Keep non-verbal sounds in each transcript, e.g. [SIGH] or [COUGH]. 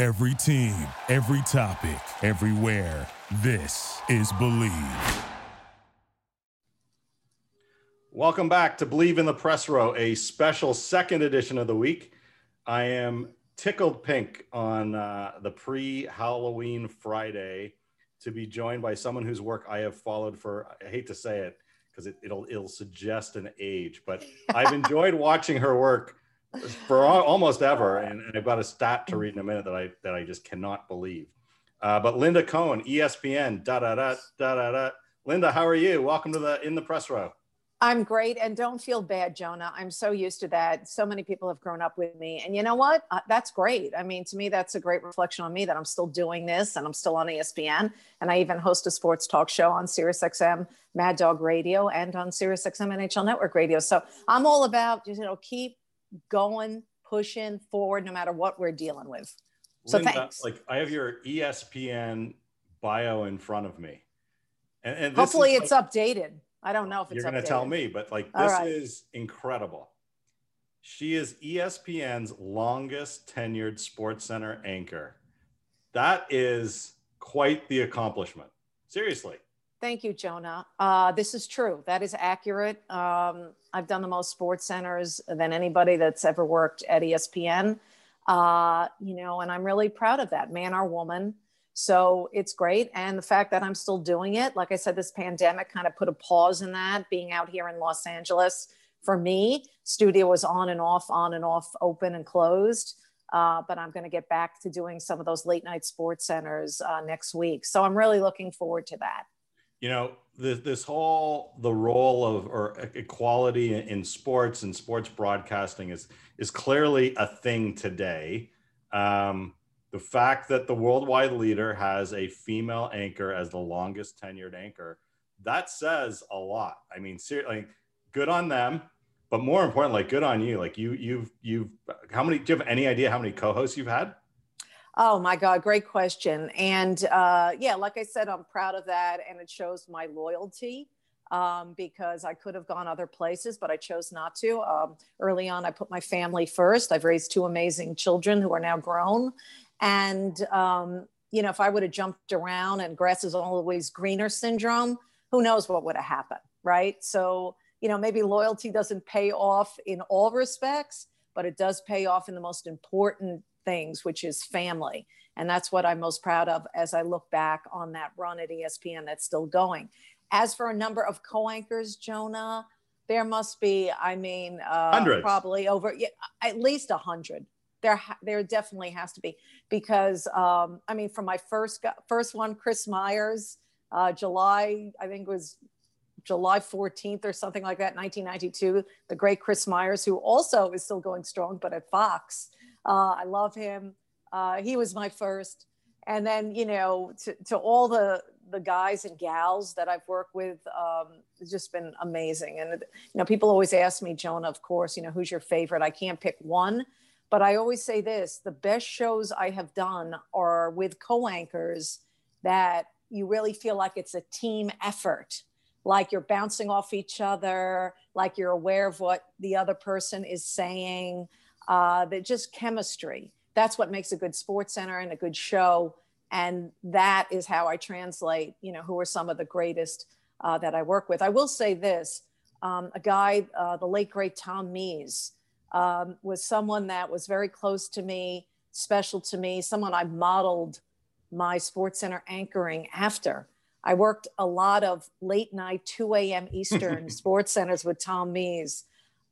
Every team, every topic, everywhere. This is Bleav. Welcome back to Bleav in the Press Row, a special second edition of the week. I am tickled pink on uh, the pre Halloween Friday to be joined by someone whose work I have followed for, I hate to say it because it, will it'll suggest an age, but I've [LAUGHS] enjoyed watching her work for almost ever. [LAUGHS] And, and, I've got a stat to read in a minute that I, that I just cannot believe. Uh, but Linda Cohn, ESPN, da da da da da da. Linda, how are you? Welcome to the In the Press Row. I'm great. And don't feel bad, Jonah. I'm so used to that. So many people have grown up with me. And you know what? Uh, that's great. I mean, to me, that's a great reflection on me that I'm still doing this and I'm still on ESPN. And I even host a sports talk show on SiriusXM Mad Dog Radio and on SiriusXM NHL Network Radio. So I'm all about, you know, keep going, pushing forward, no matter what we're dealing with. So Linda, thanks. Like I have your ESPN bio in front of me. And, and hopefully it's like, updated. I don't know if it's you're going to tell me, but like this right. is incredible. She is ESPN's longest tenured Sports Center anchor. That is quite the accomplishment. Seriously. Thank you, Jonah. Uh, this is true. That is accurate. Um, I've done the most sports centers than anybody that's ever worked at ESPN. Uh, you know, and I'm really proud of that, man or woman. So it's great. And the fact that I'm still doing it, like I said, this pandemic kind of put a pause in that, being out here in Los Angeles. For me, studio was on and off, on and off, open and closed. Uh, but I'm going to get back to doing some of those late night sports centers uh, next week. So I'm really looking forward to that you know this, this whole the role of or equality in, sports and sports broadcasting is is clearly a thing today. Um, the fact that the worldwide leader has a female anchor as the longest tenured anchor that says a lot. I mean seriously good on them but more importantly good on you. Like you you've you've how many do you have any idea how many co-hosts you've had Oh my God, great question. And uh, yeah, like I said, I'm proud of that. And it shows my loyalty um, because I could have gone other places, but I chose not to. Um, early on, I put my family first. I've raised two amazing children who are now grown. And, um, you know, if I would have jumped around and grass is always greener syndrome, who knows what would have happened, right? So, you know, maybe loyalty doesn't pay off in all respects, but it does pay off in the most important things, which is family. And that's what I'm most proud of as I look back on that run at ESPN that's still going. As for a number of co anchors, Jonah, there must be, I mean, uh, probably over yeah, at least a hundred. There, there definitely has to be because um, I mean, from my first first one, Chris Myers, uh, July, I think was July 14th or something like that, 1992. The great Chris Myers, who also is still going strong, but at Fox. Uh, I love him. Uh, he was my first. And then, you know, to, to all the, the guys and gals that I've worked with, um, it's just been amazing. And, you know, people always ask me, Jonah, of course, you know, who's your favorite? I can't pick one, but I always say this the best shows I have done are with co anchors that you really feel like it's a team effort, like you're bouncing off each other, like you're aware of what the other person is saying uh, that just chemistry. That's what makes a good sports center and a good show. And that is how I translate, you know, who are some of the greatest uh, that I work with. I will say this um, a guy, uh, the late great Tom Mees, um, was someone that was very close to me, special to me, someone I modeled my sports center anchoring after. I worked a lot of late night, 2 a.m. Eastern [LAUGHS] sports centers with Tom Mees.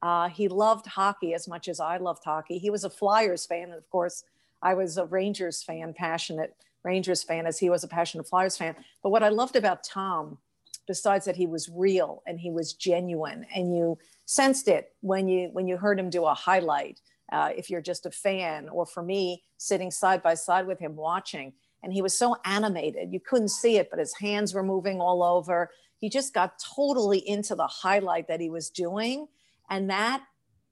Uh, he loved hockey as much as I loved hockey. He was a Flyers fan. And of course, I was a Rangers fan, passionate Rangers fan, as he was a passionate Flyers fan. But what I loved about Tom, besides that he was real and he was genuine, and you sensed it when you when you heard him do a highlight uh, if you're just a fan, or for me, sitting side by side with him watching. And he was so animated. You couldn't see it, but his hands were moving all over. He just got totally into the highlight that he was doing. And that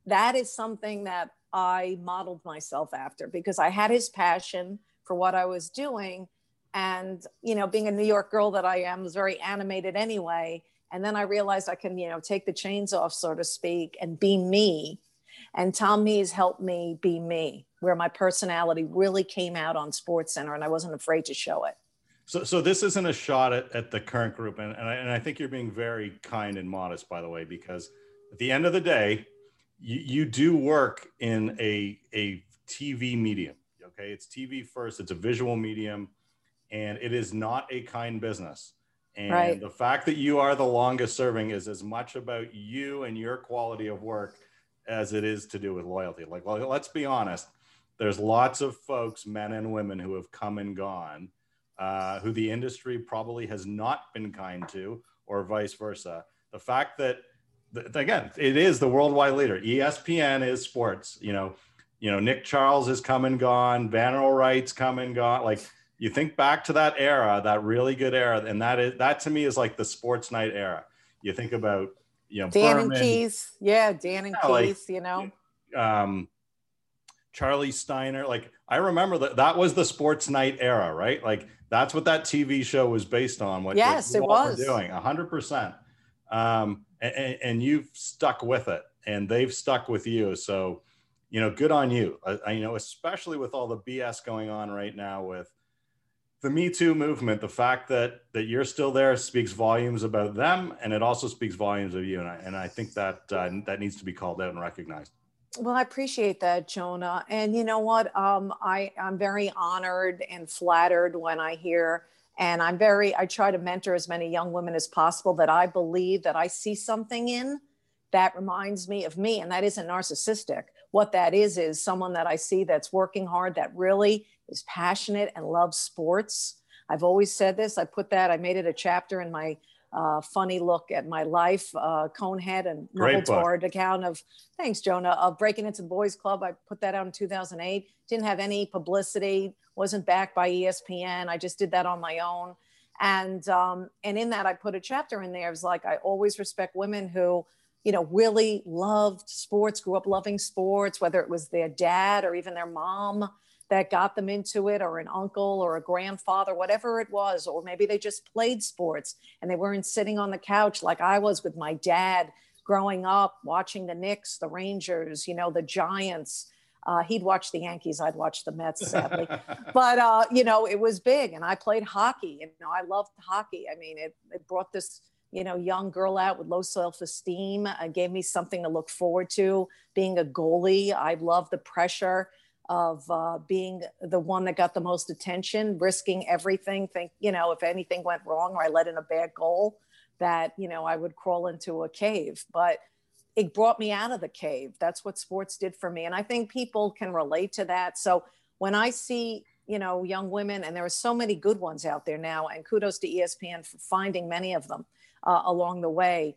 that is something that I modeled myself after because I had his passion for what I was doing. And, you know, being a New York girl that I am was very animated anyway. And then I realized I can, you know, take the chains off, so to speak, and be me. And Tom Mees helped me be me, where my personality really came out on Sports Center and I wasn't afraid to show it. So, so this isn't a shot at, at the current group. And, and, I, and I think you're being very kind and modest, by the way, because at the end of the day, you, you do work in a, a TV medium. Okay. It's TV first, it's a visual medium, and it is not a kind business. And right. the fact that you are the longest serving is as much about you and your quality of work as it is to do with loyalty. Like, well, let's be honest. There's lots of folks, men and women, who have come and gone, uh, who the industry probably has not been kind to, or vice versa. The fact that, again, it is the worldwide leader. ESPN is sports. You know, you know, Nick Charles is come and gone. Vanna Wright's come and gone. Like you think back to that era, that really good era, and that is that to me is like the sports night era. You think about you know Dan Berman, and Keith, yeah, Dan and yeah, Keith, like, you know, um, Charlie Steiner. Like I remember that that was the sports night era, right? Like that's what that TV show was based on. What yes, what it was doing hundred percent. And, and you've stuck with it, and they've stuck with you. So, you know, good on you. I, you know, especially with all the BS going on right now with the Me Too movement, the fact that that you're still there speaks volumes about them, and it also speaks volumes of you. And I, and I think that uh, that needs to be called out and recognized. Well, I appreciate that, Jonah. And you know what? Um, I I'm very honored and flattered when I hear, and I'm very I try to mentor as many young women as possible that I believe that I see something in that reminds me of me, and that isn't narcissistic. What that is is someone that I see that's working hard, that really is passionate and loves sports. I've always said this. I put that, I made it a chapter in my uh, funny look at my life, uh, Cohn-Head and Noble account of, thanks, Jonah, of breaking into the boys club. I put that out in 2008. Didn't have any publicity, wasn't backed by ESPN. I just did that on my own. And, um, and in that, I put a chapter in there. It was like, I always respect women who, you know, really loved sports, grew up loving sports, whether it was their dad or even their mom that got them into it, or an uncle or a grandfather, whatever it was, or maybe they just played sports and they weren't sitting on the couch like I was with my dad growing up, watching the Knicks, the Rangers, you know, the Giants. Uh, he'd watch the Yankees, I'd watch the Mets, sadly. [LAUGHS] but uh, you know, it was big, and I played hockey. You know, I loved hockey. I mean, it, it brought this you know young girl out with low self-esteem. Uh, gave me something to look forward to. Being a goalie, I love the pressure of uh, being the one that got the most attention, risking everything. Think, you know, if anything went wrong or I let in a bad goal, that, you know, I would crawl into a cave. But it brought me out of the cave. That's what sports did for me. And I think people can relate to that. So when I see, you know, young women, and there are so many good ones out there now, and kudos to ESPN for finding many of them uh, along the way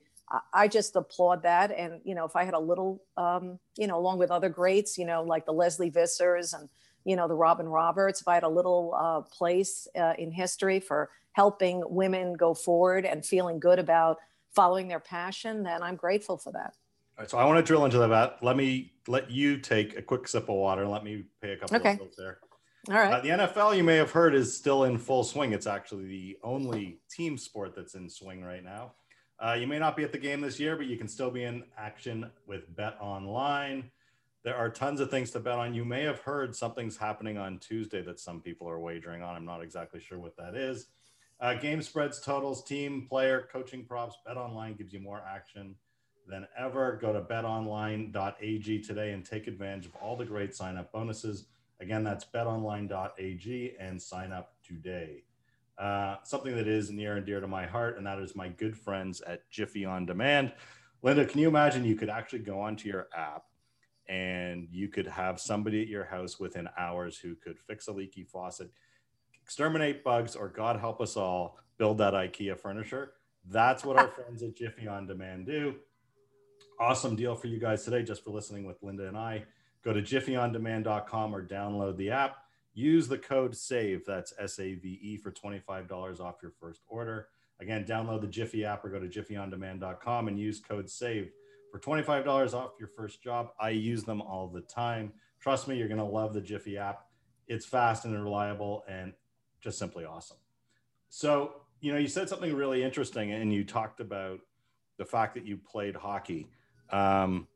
I just applaud that. And, you know, if I had a little, um, you know, along with other greats, you know, like the Lesley Vissers and, you know, the Robin Roberts, if I had a little uh, place uh, in history for helping women go forward and feeling good about following their passion, then I'm grateful for that. All right, so I want to drill into that. Let me let you take a quick sip of water and let me pay a couple okay. of bills there. All right. Uh, the NFL, you may have heard, is still in full swing. It's actually the only team sport that's in swing right now. Uh, you may not be at the game this year, but you can still be in action with Bet Online. There are tons of things to bet on. You may have heard something's happening on Tuesday that some people are wagering on. I'm not exactly sure what that is. Uh, game spreads, totals, team, player, coaching props. Bet Online gives you more action than ever. Go to betonline.ag today and take advantage of all the great sign up bonuses. Again, that's betonline.ag and sign up today. Uh, something that is near and dear to my heart, and that is my good friends at Jiffy On Demand. Linda, can you imagine you could actually go onto your app and you could have somebody at your house within hours who could fix a leaky faucet, exterminate bugs, or God help us all, build that IKEA furniture? That's what our friends at Jiffy On Demand do. Awesome deal for you guys today, just for listening with Linda and I. Go to jiffyondemand.com or download the app. Use the code SAVE, that's S A V E, for $25 off your first order. Again, download the Jiffy app or go to jiffyondemand.com and use code SAVE for $25 off your first job. I use them all the time. Trust me, you're going to love the Jiffy app. It's fast and reliable and just simply awesome. So, you know, you said something really interesting and you talked about the fact that you played hockey. Um,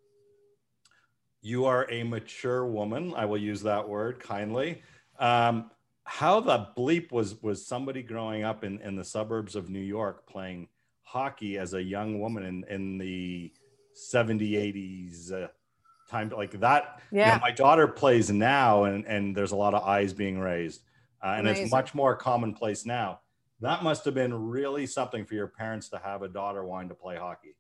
you are a mature woman. I will use that word kindly. Um, how the bleep was was somebody growing up in, in the suburbs of New York playing hockey as a young woman in, in the 70 80s uh, time like that yeah you know, my daughter plays now and and there's a lot of eyes being raised uh, and Amazing. it's much more commonplace now that must have been really something for your parents to have a daughter wanting to play hockey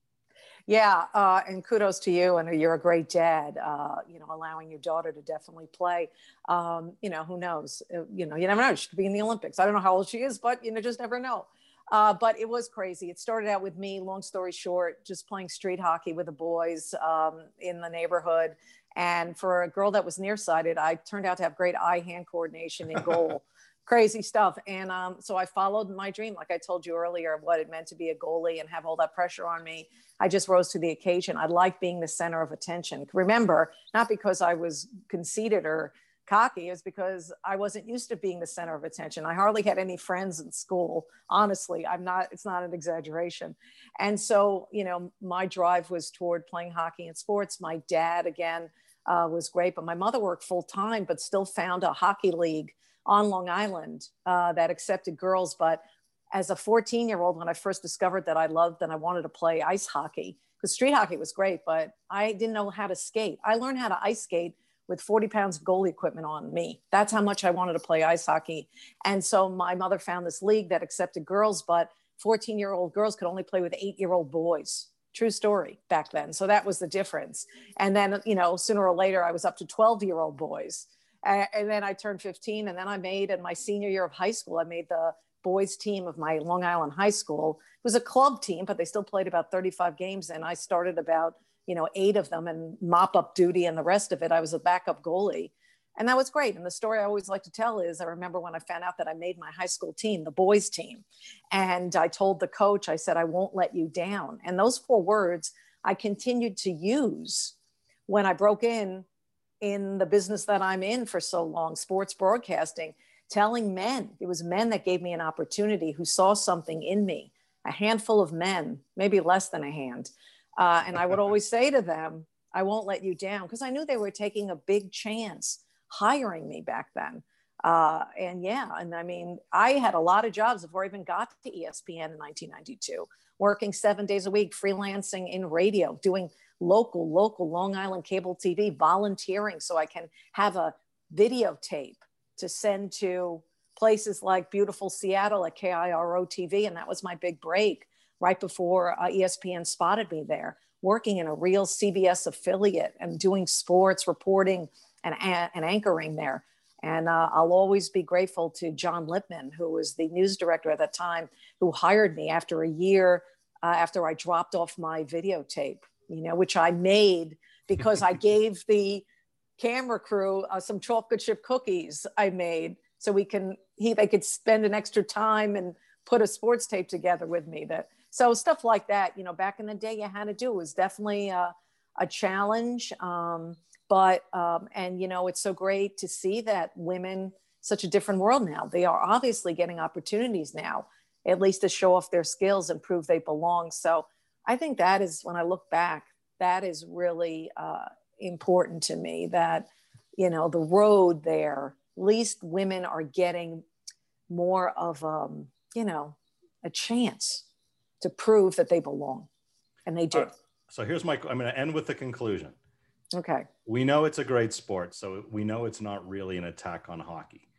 yeah, uh, and kudos to you, and you're a great dad. Uh, you know, allowing your daughter to definitely play. Um, you know, who knows? Uh, you know, you never know. She could be in the Olympics. I don't know how old she is, but you know, just never know. Uh, but it was crazy. It started out with me, long story short, just playing street hockey with the boys um, in the neighborhood. And for a girl that was nearsighted, I turned out to have great eye hand coordination in goal [LAUGHS] crazy stuff. And um, so I followed my dream, like I told you earlier, of what it meant to be a goalie and have all that pressure on me. I just rose to the occasion. I like being the center of attention. Remember, not because I was conceited or cocky, is because I wasn't used to being the center of attention. I hardly had any friends in school. Honestly, I'm not, it's not an exaggeration. And so, you know, my drive was toward playing hockey and sports. My dad, again, uh, was great, but my mother worked full time, but still found a hockey league on Long Island uh, that accepted girls. But as a 14 year old, when I first discovered that I loved and I wanted to play ice hockey, because street hockey was great, but I didn't know how to skate. I learned how to ice skate with 40 pounds of goalie equipment on me. That's how much I wanted to play ice hockey. And so my mother found this league that accepted girls, but 14 year old girls could only play with eight year old boys. True story back then. So that was the difference. And then, you know, sooner or later, I was up to 12 year old boys and then I turned 15, and then I made in my senior year of high school, I made the boys team of my Long Island high school. It was a club team, but they still played about 35 games, and I started about you know eight of them and mop up duty, and the rest of it I was a backup goalie, and that was great. And the story I always like to tell is I remember when I found out that I made my high school team, the boys team, and I told the coach, I said I won't let you down, and those four words I continued to use when I broke in in the business that I'm in for so long, sports broadcasting, telling men, it was men that gave me an opportunity who saw something in me, a handful of men, maybe less than a hand. Uh, and I would always say to them, I won't let you down because I knew they were taking a big chance hiring me back then. Uh, and yeah, and I mean, I had a lot of jobs before I even got to ESPN in 1992, working seven days a week, freelancing in radio, doing local, local Long Island cable TV, volunteering so I can have a videotape to send to places like beautiful Seattle at KIRO TV. And that was my big break right before uh, ESPN spotted me there, working in a real CBS affiliate and doing sports reporting and, and anchoring there. And uh, I'll always be grateful to John Lipman, who was the news director at that time, who hired me after a year uh, after I dropped off my videotape you know, which I made because I [LAUGHS] gave the camera crew uh, some chocolate chip cookies I made so we can he they could spend an extra time and put a sports tape together with me that so stuff like that you know back in the day you had to do it was definitely a, a challenge um, but um, and you know it's so great to see that women such a different world now. They are obviously getting opportunities now at least to show off their skills and prove they belong. So I think that is when I look back, that is really uh, important to me that, you know, the road there, at least women are getting more of, um, you know, a chance to prove that they belong. And they do. Uh, so here's my, I'm going to end with the conclusion. Okay. We know it's a great sport. So we know it's not really an attack on hockey.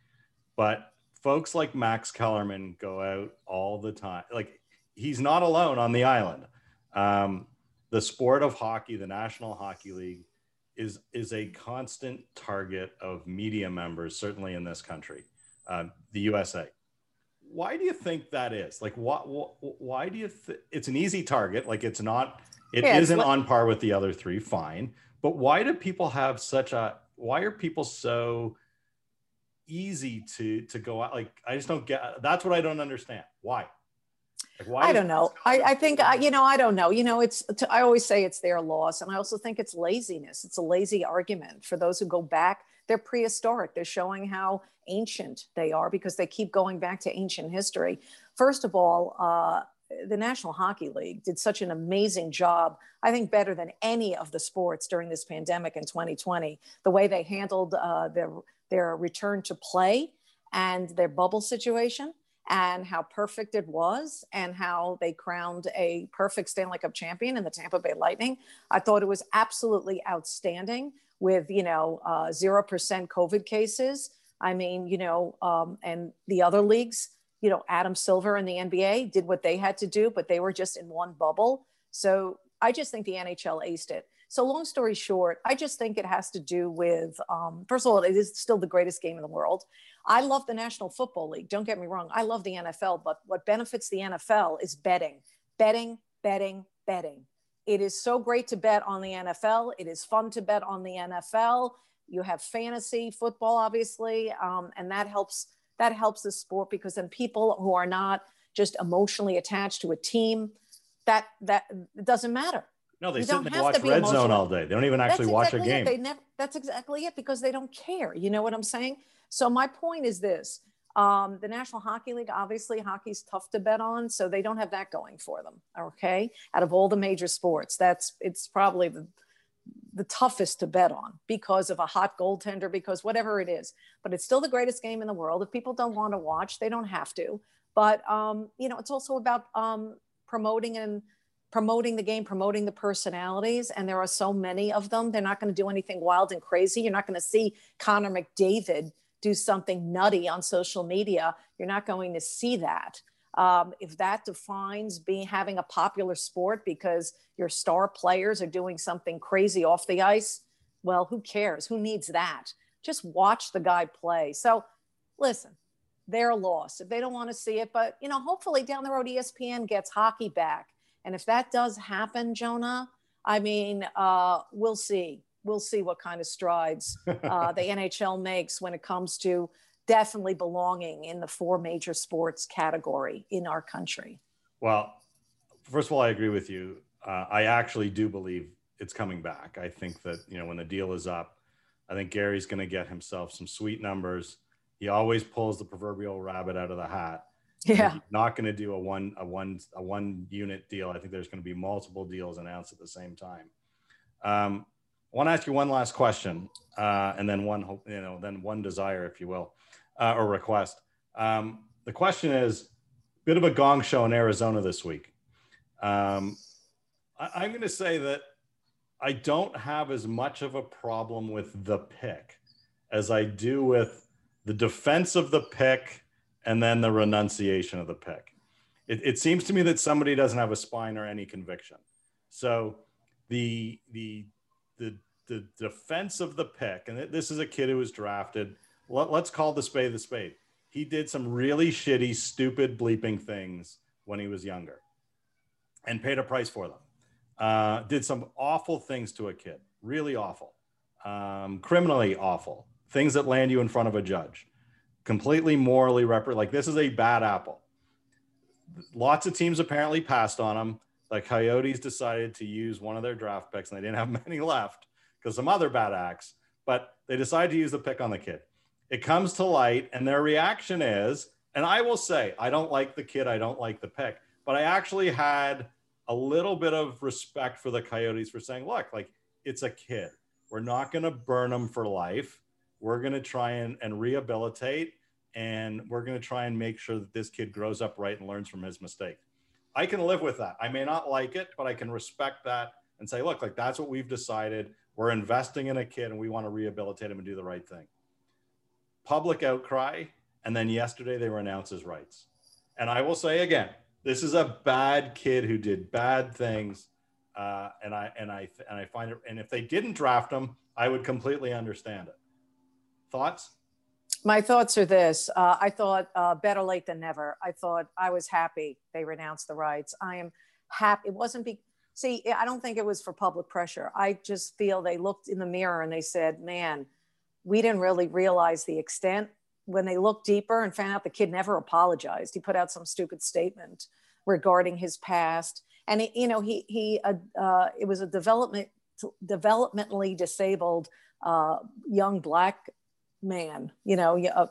But folks like Max Kellerman go out all the time. Like he's not alone on the island. Um, the sport of hockey, the National Hockey League, is is a constant target of media members, certainly in this country, uh, the USA. Why do you think that is? Like, what? Why, why do you? Th- it's an easy target. Like, it's not. It yeah, not on par with the other three. Fine, but why do people have such a? Why are people so easy to to go out? Like I just don't get. That's what I don't understand. Why? Like I don't know. I, I think I, you know. I don't know. You know, it's. I always say it's their loss, and I also think it's laziness. It's a lazy argument for those who go back. They're prehistoric. They're showing how ancient they are because they keep going back to ancient history. First of all, uh, the National Hockey League did such an amazing job, I think better than any of the sports during this pandemic in 2020. The way they handled uh, their, their return to play and their bubble situation, and how perfect it was, and how they crowned a perfect Stanley Cup champion in the Tampa Bay Lightning. I thought it was absolutely outstanding with, you know, uh, 0% COVID cases. I mean, you know, um, and the other leagues you know, Adam Silver and the NBA did what they had to do, but they were just in one bubble. So I just think the NHL aced it. So long story short, I just think it has to do with, um, first of all, it is still the greatest game in the world. I love the National Football League. Don't get me wrong. I love the NFL, but what benefits the NFL is betting, betting, betting, betting. It is so great to bet on the NFL. It is fun to bet on the NFL. You have fantasy football, obviously, um, and that helps that helps the sport because then people who are not just emotionally attached to a team, that that doesn't matter. No, they you sit and watch Red Zone all day. They don't even actually watch a game. They never, that's exactly it because they don't care. You know what I'm saying? So my point is this: um, the National Hockey League, obviously, hockey's tough to bet on, so they don't have that going for them. Okay, out of all the major sports, that's it's probably the the toughest to bet on because of a hot goaltender, because whatever it is. But it's still the greatest game in the world. If people don't want to watch, they don't have to. But um, you know, it's also about um, promoting and promoting the game, promoting the personalities, and there are so many of them. They're not going to do anything wild and crazy. You're not going to see Connor McDavid do something nutty on social media. You're not going to see that. Um, if that defines being having a popular sport because your star players are doing something crazy off the ice, well, who cares? Who needs that? Just watch the guy play. So, listen, they're lost if they don't want to see it. But you know, hopefully down the road, ESPN gets hockey back, and if that does happen, Jonah, I mean, uh, we'll see. We'll see what kind of strides uh, [LAUGHS] the NHL makes when it comes to definitely belonging in the four major sports category in our country. Well, first of all, I agree with you. Uh, I actually do believe it's coming back. I think that, you know, when the deal is up, I think Gary's going to get himself some sweet numbers. He always pulls the proverbial rabbit out of the hat. Yeah. Not going to do a one, a one, a one unit deal. I think there's going to be multiple deals announced at the same time. Um, want to ask you one last question, uh, and then one, you know, then one desire, if you will uh, or request. Um, the question is, bit of a gong show in Arizona this week. Um, I, am going to say that I don't have as much of a problem with the pick as I do with the defense of the pick and then the renunciation of the pick. It, it seems to me that somebody doesn't have a spine or any conviction. So the the the the defense of the pick, and this is a kid who was drafted let, us call the spade the spade. He did some really shitty, stupid, bleeping things when he was younger and paid a price for them. Uh, did some awful things to a kid, really awful, um, criminally awful, things that land you in front of a judge, completely morally rep. Like this is a bad apple. Lots of teams apparently passed on him. The Coyotes decided to use one of their draft picks, and they didn't have [LAUGHS] many left because some other bad acts. But they decide to use the pick on the kid. It comes to light, and their reaction is, and I will say, I don't like the kid, I don't like the pick, but I actually had a little bit of respect for the Coyotes for saying, look, like it's a kid. We're not going to burn them for life. We're going to try and, and rehabilitate, and we're going to try and make sure that this kid grows up right and learns from his mistake. I can live with that. I may not like it, but I can respect that and say, look, like that's what we've decided. We're investing in a kid and we want to rehabilitate him and do the right thing public outcry, and then yesterday they renounced his rights. And I will say again, this is a bad kid who did bad things, uh, and I and I and I find it. And if they didn't draft him, I would completely understand it. Thoughts? My thoughts are this: uh, I thought uh, better late than never. I thought I was happy they renounced the rights. I am happy. It wasn't be See, I don't think it was for public pressure. I just feel they looked in the mirror and they said, man, we didn't really realize the extent. When they looked deeper and found out the kid never apologized, he put out some stupid statement regarding his past. And, it, you know, he, he uh, uh, it was a development, developmentally disabled uh, young black man, you know, a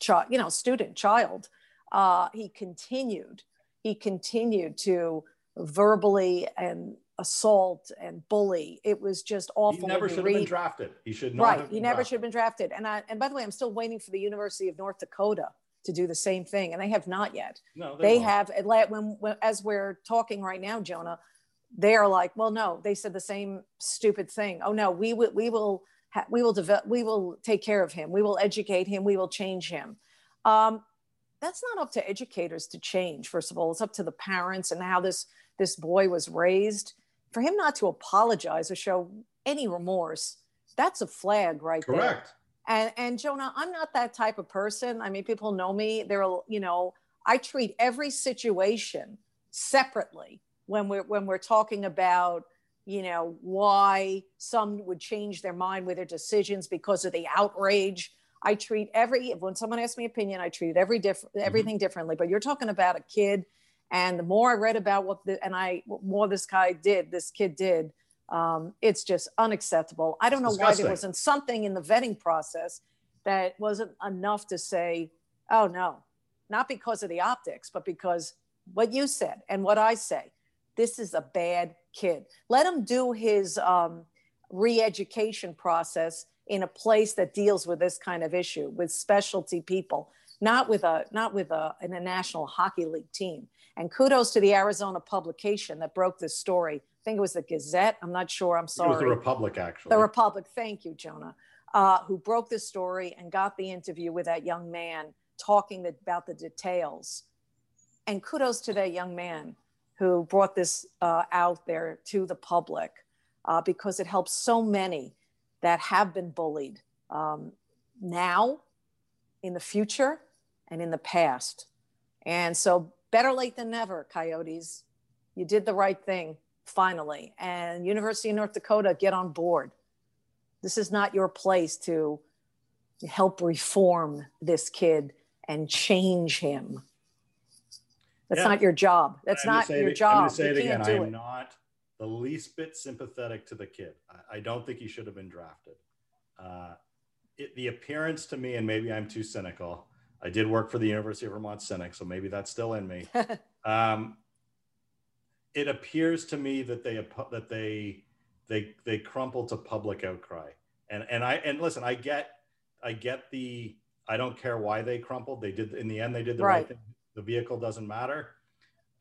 child, you know, student, child. Uh, he continued, he continued to verbally and assault and bully. It was just awful. He never should have been drafted. He should not. Right. he never drafted. should have been drafted. And I, and by the way, I'm still waiting for the University of North Dakota to do the same thing, and they have not yet. No, they, they have. When, when as we're talking right now, Jonah, they are like, well, no, they said the same stupid thing. Oh no, we will, we will, ha- we will develop, we will take care of him. We will educate him. We will change him. Um, that's not up to educators to change. First of all, it's up to the parents and how this this boy was raised for him not to apologize or show any remorse, that's a flag right Correct. there. Correct. And and Jonah, I'm not that type of person. I mean, people know me. They're you know, I treat every situation separately when we're when we're talking about you know why some would change their mind with their decisions because of the outrage i treat every when someone asks me opinion i treat every different mm-hmm. everything mm-hmm. differently but you're talking about a kid and the more I read about what the, and I, more this guy did, this kid did, um, it's just unacceptable. I don't know Disgusting. why there wasn't something in the vetting process that wasn't enough to say, oh no, not because of the optics, but because what you said and what I say, this is a bad kid. Let him do his um, re-education process in a place that deals with this kind of issue with specialty people, not with a not with a in a national hockey league team. And kudos to the Arizona publication that broke this story. I think it was the Gazette. I'm not sure. I'm sorry. It was the Republic, actually. The Republic. Thank you, Jonah. Uh, who broke this story and got the interview with that young man talking about the details. And kudos to that young man who brought this uh, out there to the public uh, because it helps so many that have been bullied um, now, in the future, and in the past. And so better late than never, Coyotes. You did the right thing finally. And University of North Dakota, get on board. This is not your place to help reform this kid and change him. That's yeah. not your job. That's not your it, job. I'm say it again. I am it. not the least bit sympathetic to the kid. I, I don't think he should have been drafted. Uh, it, the appearance to me, and maybe I'm too cynical, I did work for the University of Vermont Cynic, so maybe that's still in me. [LAUGHS] um, it appears to me that they that they they they crumple to public outcry, and and I and listen, I get I get the I don't care why they crumpled. They did in the end. They did the right, right thing. The vehicle doesn't matter.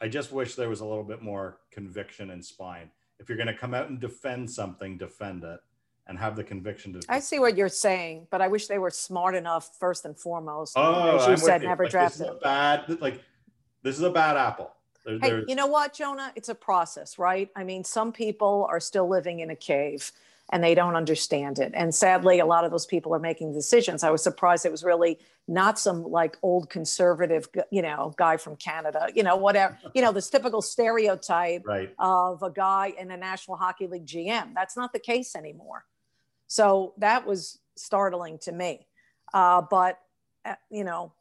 I just wish there was a little bit more conviction and spine. If you're going to come out and defend something, defend it and have the conviction to. I see what you're saying, but I wish they were smart enough first and foremost. Oh, as you I'm said, never like, is a bad, like this is a bad apple. There, hey, you know what, Jonah? It's a process, right? I mean, some people are still living in a cave and they don't understand it. And sadly, a lot of those people are making decisions. I was surprised it was really not some like old conservative, you know, guy from Canada, you know, whatever, [LAUGHS] you know, this typical stereotype right. of a guy in the National Hockey League GM. That's not the case anymore. So that was startling to me. Uh, but, uh, you know,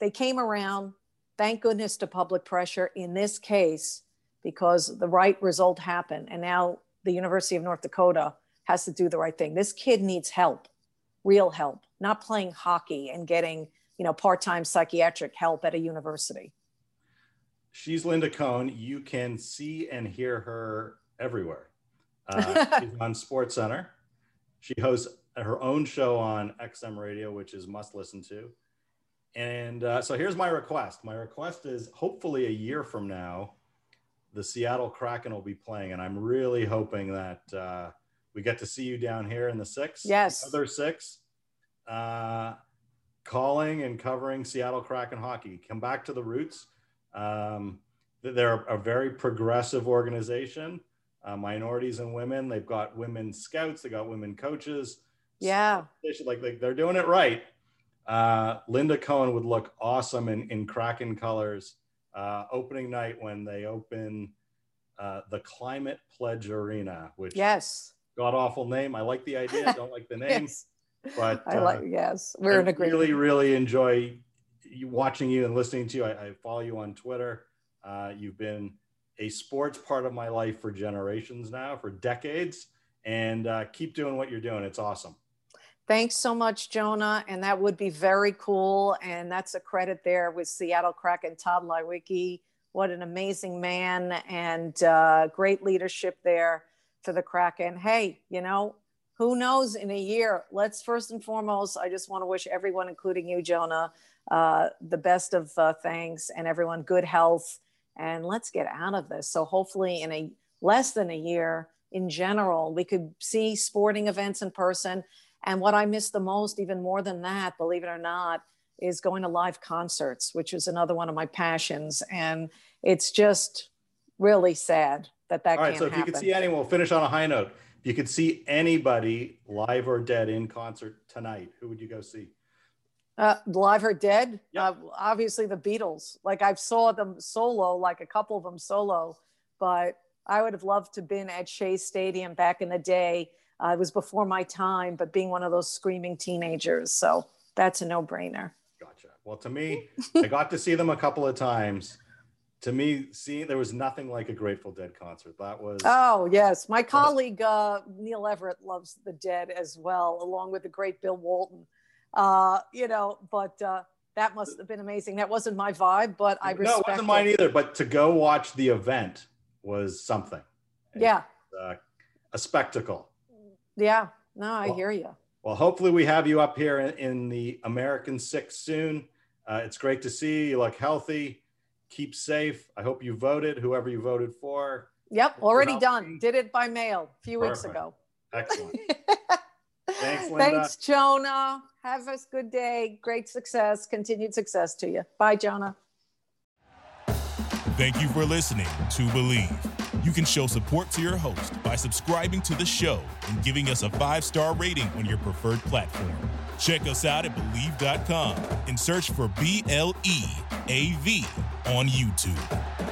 they came around, thank goodness to public pressure in this case, because the right result happened. And now the University of North Dakota has to do the right thing. This kid needs help, real help, not playing hockey and getting, you know, part-time psychiatric help at a university. She's Linda Cohn. You can see and hear her everywhere. Uh, [LAUGHS] she's on Sports Center. She hosts her own show on XM Radio, which is must listen to. And uh, so here's my request. My request is hopefully a year from now, the Seattle Kraken will be playing, and I'm really hoping that uh, we get to see you down here in the six. Yes. Other six. Uh, calling and covering Seattle Kraken hockey. Come back to the roots. Um, they're a very progressive organization uh, minorities and women. They've got women scouts. They got women coaches. Yeah, they should, like, like they're doing it right. Uh, Linda Cohn would look awesome in, in Kraken colors. Uh, opening night when they open uh, the Climate Pledge Arena, which yes, god awful name. I like the idea. [LAUGHS] Don't like the name, yes. but I like. uh, Yes, we're I in agreement. really, really enjoy you, watching you and listening to you. I, I follow you on Twitter. Uh, you've been a sports part of my life for generations now, for decades, and uh, keep doing what you're doing. It's awesome. Thanks so much, Jonah. And that would be very cool. And that's a credit there with Seattle Kraken Tod Leiweke. What an amazing man and uh, great leadership there for the Kraken. Hey, you know, who knows in a year? Let's first and foremost, I just want to wish everyone, including you, Jonah, uh, the best of uh, thanks and everyone good health. And let's get out of this. So hopefully, in a less than a year, in general, we could see sporting events in person and what I miss the most, even more than that, believe it or not, is going to live concerts, which is another one of my passions. And it's just really sad that that All right. So if happen. you could see anyone, we'll finish on a high note. If you could see anybody live or dead in concert tonight, who would you go see? Uh, live or dead, Yep. uh, obviously the Beatles. Like I've saw them solo, like a couple of them solo, but I would have loved to been at Shea Stadium back in the day. Uh, it was before my time, but being one of those screaming teenagers, so that's a no-brainer. Gotcha. Well, to me, [LAUGHS] I got to see them a couple of times. To me, seeing there was nothing like a Grateful Dead concert. That was Oh yes, my colleague uh, Neil Everett loves the Dead as well, along with the great Bill Walton. Uh, you know, but uh, that must have been amazing. That wasn't my vibe, but I respect no, it wasn't mine it. either. But to go watch the event was something. Yeah, Uh, a spectacle. yeah. No, I Well, hear you. Well, hopefully we have you up here in, in the American Six soon. Uh, it's great to see you. You look healthy. Keep safe. I hope you voted, whoever you voted for. Yep, already done. Did it by mail a few weeks ago. Excellent. [LAUGHS] Thanks, Linda. Thanks, Jonah. Have a good day. Great success. Continued success to you. Bye, Jonah. Thank you for listening to Bleav. You can show support to your host by subscribing to the show and giving us a five star rating on your preferred platform. Check us out at Bleav.com and search for B L E A V on YouTube.